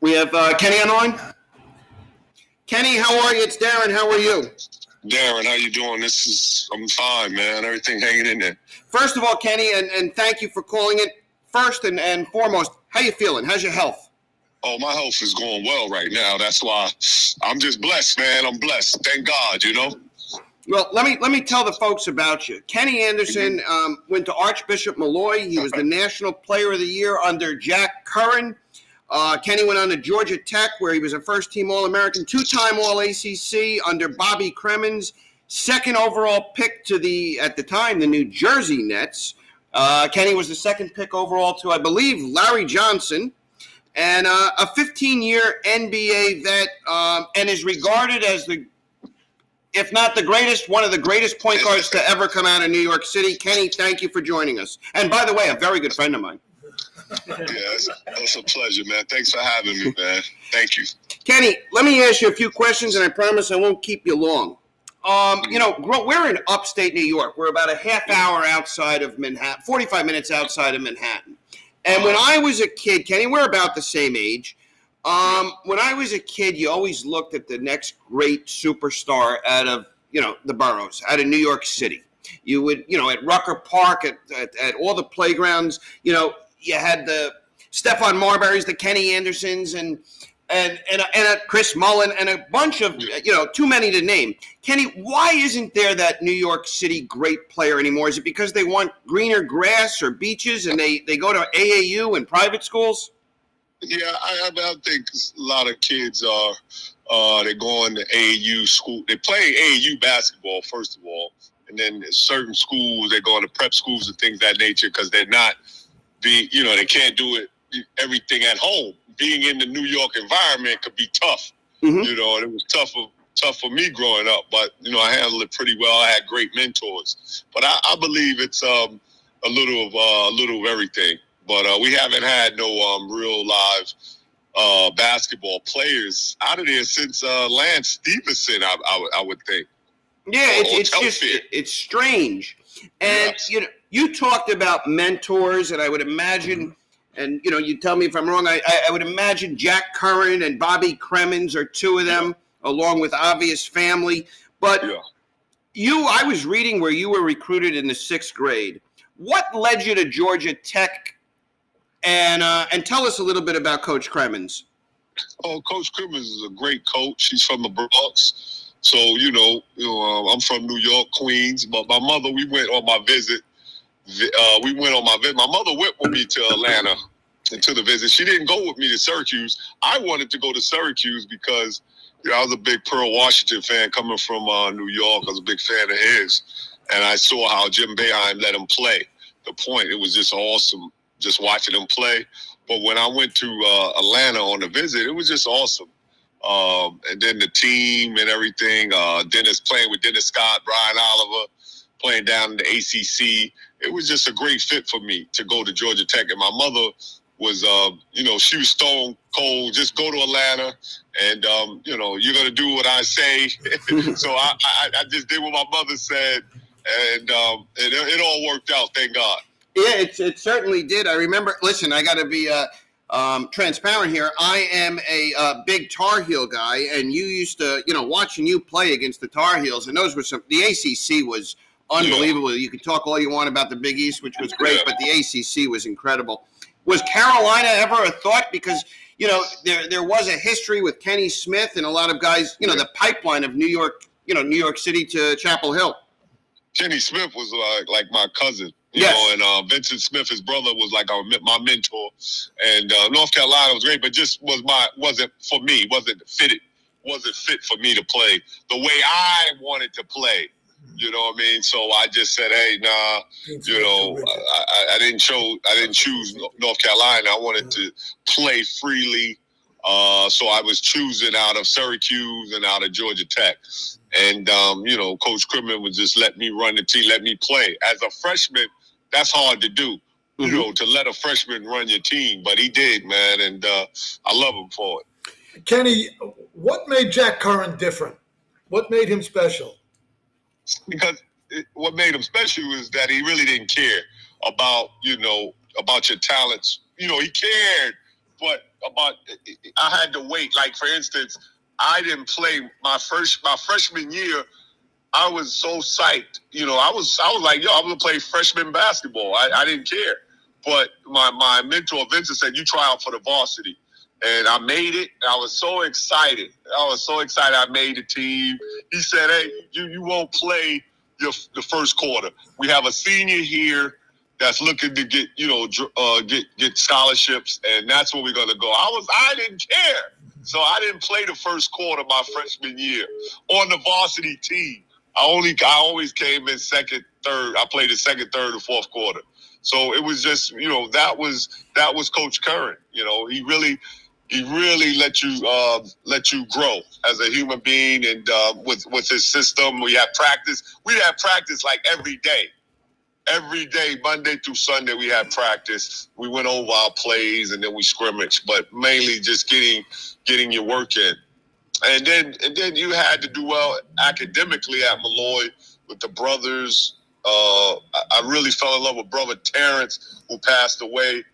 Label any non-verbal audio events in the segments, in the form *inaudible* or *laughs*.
We have uh, Kenny on the line. Kenny, how are you? It's Darren. How are you? Darren, how you doing? This is I'm fine, man. Everything hanging in there. First of all, Kenny, and, and thank you for calling it. First and, and foremost, how you feeling? How's your health? Oh, my health is going well right now. That's why I'm just blessed, man. I'm blessed. Thank God, you know. Well, let me let me tell the folks about you. Kenny Anderson um, went to Archbishop Molloy. He was the National Player of the Year under Jack Curran. Uh, Kenny went on to Georgia Tech, where he was a first-team All-American, two-time All-ACC under Bobby Cremins, second overall pick to the at the time the New Jersey Nets. Uh, Kenny was the second pick overall to, I believe, Larry Johnson, and uh, a 15-year NBA vet, um, and is regarded as the if not the greatest, one of the greatest point guards to ever come out of New York City. Kenny, thank you for joining us. And by the way, a very good friend of mine. Yeah, it's, it's, a pleasure, man. Thanks for having me, man. Thank you. Kenny, let me ask you a few questions, and I promise I won't keep you long. Um, you know, we're in upstate New York. We're about a half hour outside of Manhattan, 45 minutes outside of Manhattan. And when I was a kid, Kenny, we're about the same age. Um, when I was a kid, you always looked at the next great superstar out of, you know, the boroughs, out of New York City. You would, you know, at Rucker Park, at, at, at all the playgrounds, you know, you had the Stephon Marburys, the Kenny Andersons, and and and and a Chris Mullin, and a bunch of you know too many to name. Kenny, why isn't there that New York City great player anymore? Is it because they want greener grass or beaches, and they they go to AAU and private schools? Yeah, I, I think a lot of kids are uh, they're going to AAU school. They play AAU basketball first of all, and then certain schools they're going to prep schools and things that nature because they're not be you know they can't do it everything at home. Being in the New York environment could be tough. Mm-hmm. You know, and it was tough for tough for me growing up, but you know I handled it pretty well. I had great mentors, but I, I believe it's um, a little of uh, a little of everything. But uh, we haven't had no um, real live uh, basketball players out of there since uh, Lance Stephenson. I, I, I would think. Yeah, it's, it's just it, it's strange, and yes. you know you talked about mentors, and I would imagine. And you know, you tell me if I'm wrong. I, I would imagine Jack Curran and Bobby Cremins are two of them, yeah. along with obvious family. But yeah. you, I was reading where you were recruited in the sixth grade. What led you to Georgia Tech and uh, and tell us a little bit about Coach Cremins. Oh, Coach Cremins is a great coach. He's from the Bronx, so you know, you know, uh, I'm from New York, Queens. But my mother, we went on my visit. Uh, we went on my visit. My mother went with me to Atlanta to the visit. She didn't go with me to Syracuse. I wanted to go to Syracuse because you know, I was a big Pearl Washington fan coming from uh, New York. I was a big fan of his, and I saw how Jim Boeheim let him play. The point, it was just awesome just watching him play. But when I went to uh, Atlanta on the visit, it was just awesome. Um, and then the team and everything. Uh, Dennis playing with Dennis Scott, Brian Oliver, playing down in the ACC. It was just a great fit for me to go to Georgia Tech. And my mother was, uh, you know, she was stone cold. Just go to Atlanta, and um, you know, you're gonna do what I say. *laughs* so I, I, I, just did what my mother said, and um, it, it all worked out. Thank God. Yeah, it, it certainly did. I remember. Listen, I got to be uh, um, transparent here. I am a uh, big Tar Heel guy, and you used to, you know, watching you play against the Tar Heels, and those were some. The ACC was unbelievable. Yeah. You could talk all you want about the Big East, which was great, but the ACC was incredible. Was Carolina ever a thought? Because you know there there was a history with Kenny Smith and a lot of guys. You know the pipeline of New York, you know New York City to Chapel Hill. Kenny Smith was uh, like my cousin. You yes. know, and uh, Vincent Smith, his brother, was like our, my mentor, and uh, North Carolina was great, but just was my wasn't for me, wasn't fitted, wasn't fit for me to play the way I wanted to play. You know what I mean? So I just said, hey, nah, you know, I, I, didn't show, I didn't choose North Carolina. I wanted to play freely. Uh, so I was choosing out of Syracuse and out of Georgia Tech. And, um, you know, Coach Cremins would just let me run the team, let me play. As a freshman, that's hard to do. Mm-hmm. You know, to let a freshman run your team, but he did, man, and uh, I love him for it. Kenny, what made Jack Curran different? What made him special? Because it, what made him special is that he really didn't care about you know about your talents. You know, he cared, but about I had to wait. Like for instance, I didn't play my first my freshman year. I was so psyched. You know, I was I was like, yo, I'm gonna play freshman basketball. I, I didn't care. But my my mentor Vincent said, you try out for the varsity. And I made it. I was so excited. I was so excited I made the team. He said, Hey, you, you won't play your, the first quarter. We have a senior here that's looking to get, you know, uh, get get scholarships, and that's where we're gonna go. I was I didn't care. So I didn't play the first quarter my freshman year on the varsity team. I only I always came in second, third. I played the second, third, and fourth quarter. So it was just you know that was that was Coach Curran. You know he really he really let you uh, let you grow as a human being and uh, with with his system. We had practice. We had practice like every day. Every day, Monday through Sunday, we had practice. We went over our plays and then we scrimmaged, but mainly just getting getting your work in. And then and then you had to do well academically at Molloy with the brothers. Uh, I really fell in love with brother Terrence, who passed away.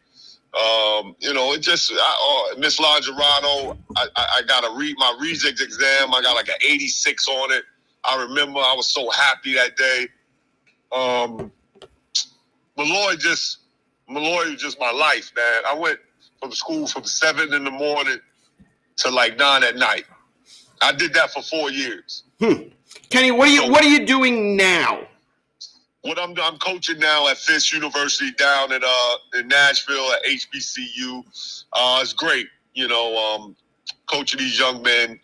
Um, you know, it just oh, Miss Longerano. I, I, I got to read my Regents exam. I got like an 86 on it. I remember I was so happy that day. Um, Molloy just Molloy was just my life, man. I went from school from seven in the morning to like nine at night. I did that for four years. Hmm. Kenny, what are you so, what are you doing now? What I'm I'm coaching now at Fisk University down at uh in Nashville at HBCU. Uh, it's great, you know, um, coaching these young men.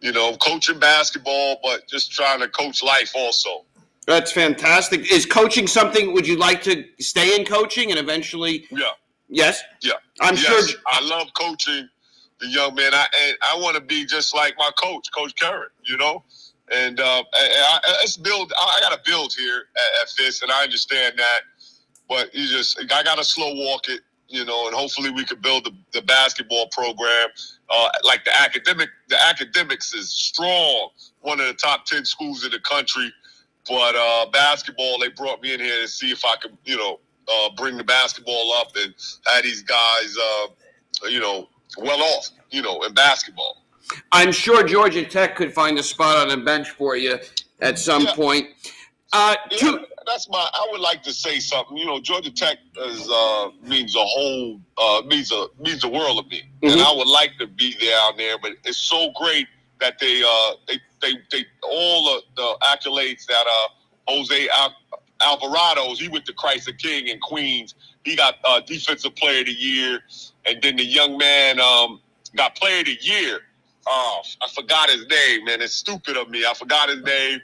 You know, coaching basketball, but just trying to coach life also. That's fantastic. Is coaching something? Would you like to stay in coaching and eventually? Yeah. Yes. Yeah. I'm yes. sure. I love coaching the young men. I and I want to be just like my coach, Coach Curran. You know, and uh, I, I, let's build. I, got to build here at, at and I understand that. But you just, I got to slow walk it, you know, and hopefully we could build the, the basketball program. Uh, like the academic, the academics is strong. One of the top ten schools in the country. But uh, basketball, they brought me in here to see if I could, you know, uh, bring the basketball up and had these guys, uh, you know, well off, you know, in basketball. I'm sure Georgia Tech could find a spot on the bench for you at some yeah. point. Uh, yeah, that's my. I would like to say something. You know, Georgia Tech is, uh, means a whole uh, means a means a world of me, mm-hmm. and I would like to be down there. But it's so great that they uh, they they they all the, the accolades that uh, Jose Al- Alvarado's. He went to Christ the King in Queens. He got uh, Defensive Player of the Year, and then the young man um, got Player of the Year oh, I forgot his name, man. It's stupid of me. I forgot his name.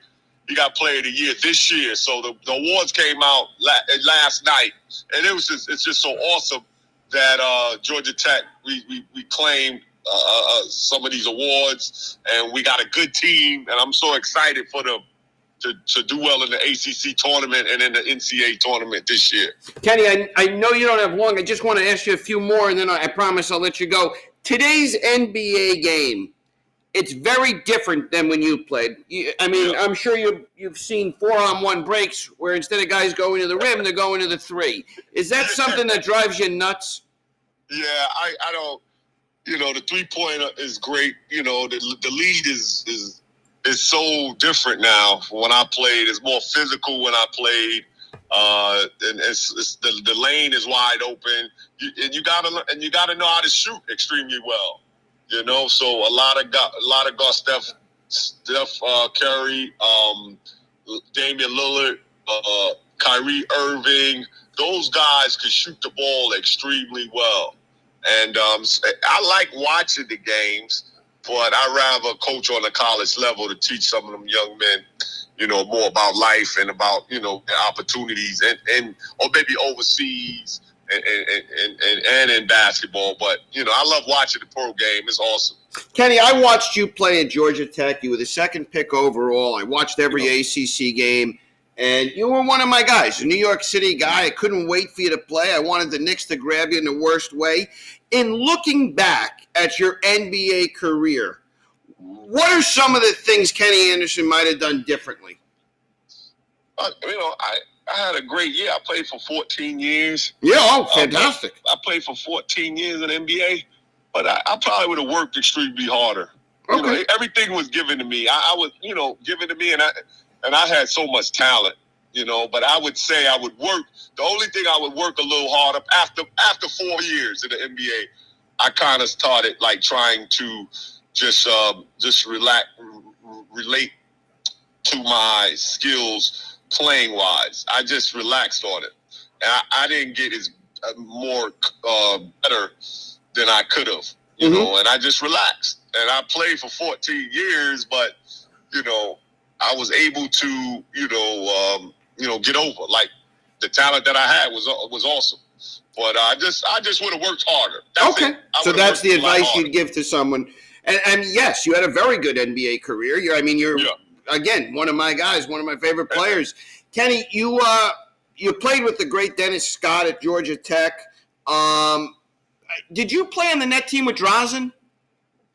He got Player of the Year this year. So the, the awards came out la- last night, and it was just it's just so awesome that uh, Georgia Tech we we, we claimed uh, uh, uh some of these awards, and we got a good team, and I'm so excited for them. To, to do well in the ACC tournament and in the NCAA tournament this year. Kenny, I, I know you don't have long. I just want to ask you a few more, and then I, I promise I'll let you go today's NBA game, it's very different than when you played. I mean, I'm sure you you've seen four on one breaks where instead of guys going to the rim, they're going to the three. Is that something that drives you nuts? Yeah, I, I don't. You know, the three pointer is great. You know, the the lead is is is so different now. When I played, it's more physical. When I played, uh, and it's, it's the, the lane is wide open. You, and you gotta and you gotta know how to shoot extremely well. You know, so a lot of got a lot of guys, Steph, Steph uh, Curry, um, Damian Lillard, uh, Kyrie Irving. Those guys can shoot the ball extremely well, and um, I like watching the games. But I rather coach on a college level to teach some of them young men you know, more about life and about, you know, opportunities and, and or maybe overseas and, and, and, and, in basketball. But, you know, I love watching the pro game. It's awesome. Kenny, I watched you play at Georgia Tech. You were the second pick overall. I watched every ACC game, and you were one of my guys, a New York City guy. I couldn't wait for you to play. I wanted the Knicks to grab you in the worst way. In looking back at your NBA career, what are some of the things Kenny Anderson might have done differently? Uh, you know, I, I had a great year. I played for 14 years. Yeah, oh, fantastic. I played, I played for 14 years in NBA. but I, I probably would have worked extremely harder. You know, Okay. everything was given to me. I, I was, you know, given to me, and I and I had so much talent, you know. But I would say I would work. The only thing I would work a little harder after after four years in the NBA, I kind of started like trying to just um, just relax, r- relate to my skills playing wise. I just relaxed on it, and I, I didn't get as uh, more uh, better than I could have, you Mhm. know. And I just relaxed, and I played for 14 years, but you know, I was able to, you know, um, you know, get over like the talent that I had was uh, was awesome. But I just I just would have worked harder. That's Okay. So that's the advice you'd give to someone. And, and yes, you had a very good NBA career. You're, I mean, you're Yeah. Again one of my guys, one of my favorite players. Kenny, you uh, you played with the great Dennis Scott at Georgia Tech. Um, did you play on the net team with Drazen?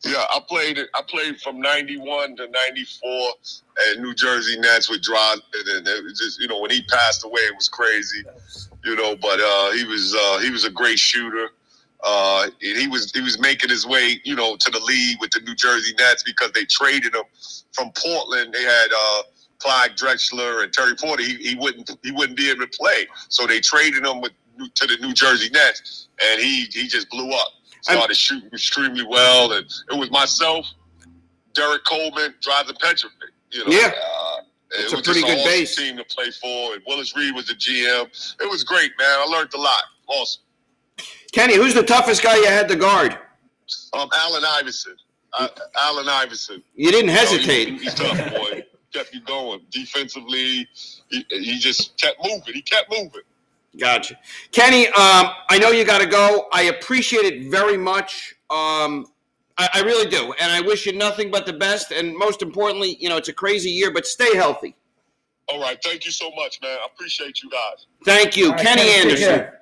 Yeah, I played. I played from '91 to '94 at New Jersey Nets with Drazen, and it was just you know when he passed away, it was crazy, you know. But uh, he was uh, he was a great shooter. Uh, and he was he was making his way, you know, to the league with the New Jersey Nets because they traded him from Portland. They had uh, Clyde Drexler and Terry Porter. He, he wouldn't he wouldn't be able to play, so they traded him with to the New Jersey Nets, and he he just blew up. I'm- Started shooting extremely well, and it was myself, Derrick Coleman, Drazen Petrovic. You know, Yeah. uh, It's it was a pretty good awesome base. team to play for, and Willis Reed was the GM. It was great, man. I learned a lot. Awesome. Kenny, who's the toughest guy you had to guard? Um, Allen Iverson. Uh, Allen Iverson. You didn't You know, he- hesitate. he's tough, boy. kept you going. Defensively, he, he just kept moving. He kept moving. Gotcha. Kenny, um, I know you got to go. I appreciate it very much. Um, I, I really do. And I wish you nothing but the best. And most importantly, you know, it's a crazy year, but stay healthy. All right. Thank you so much, man. I appreciate you guys. Thank you. All right, Kenny Kenny, Anderson. care.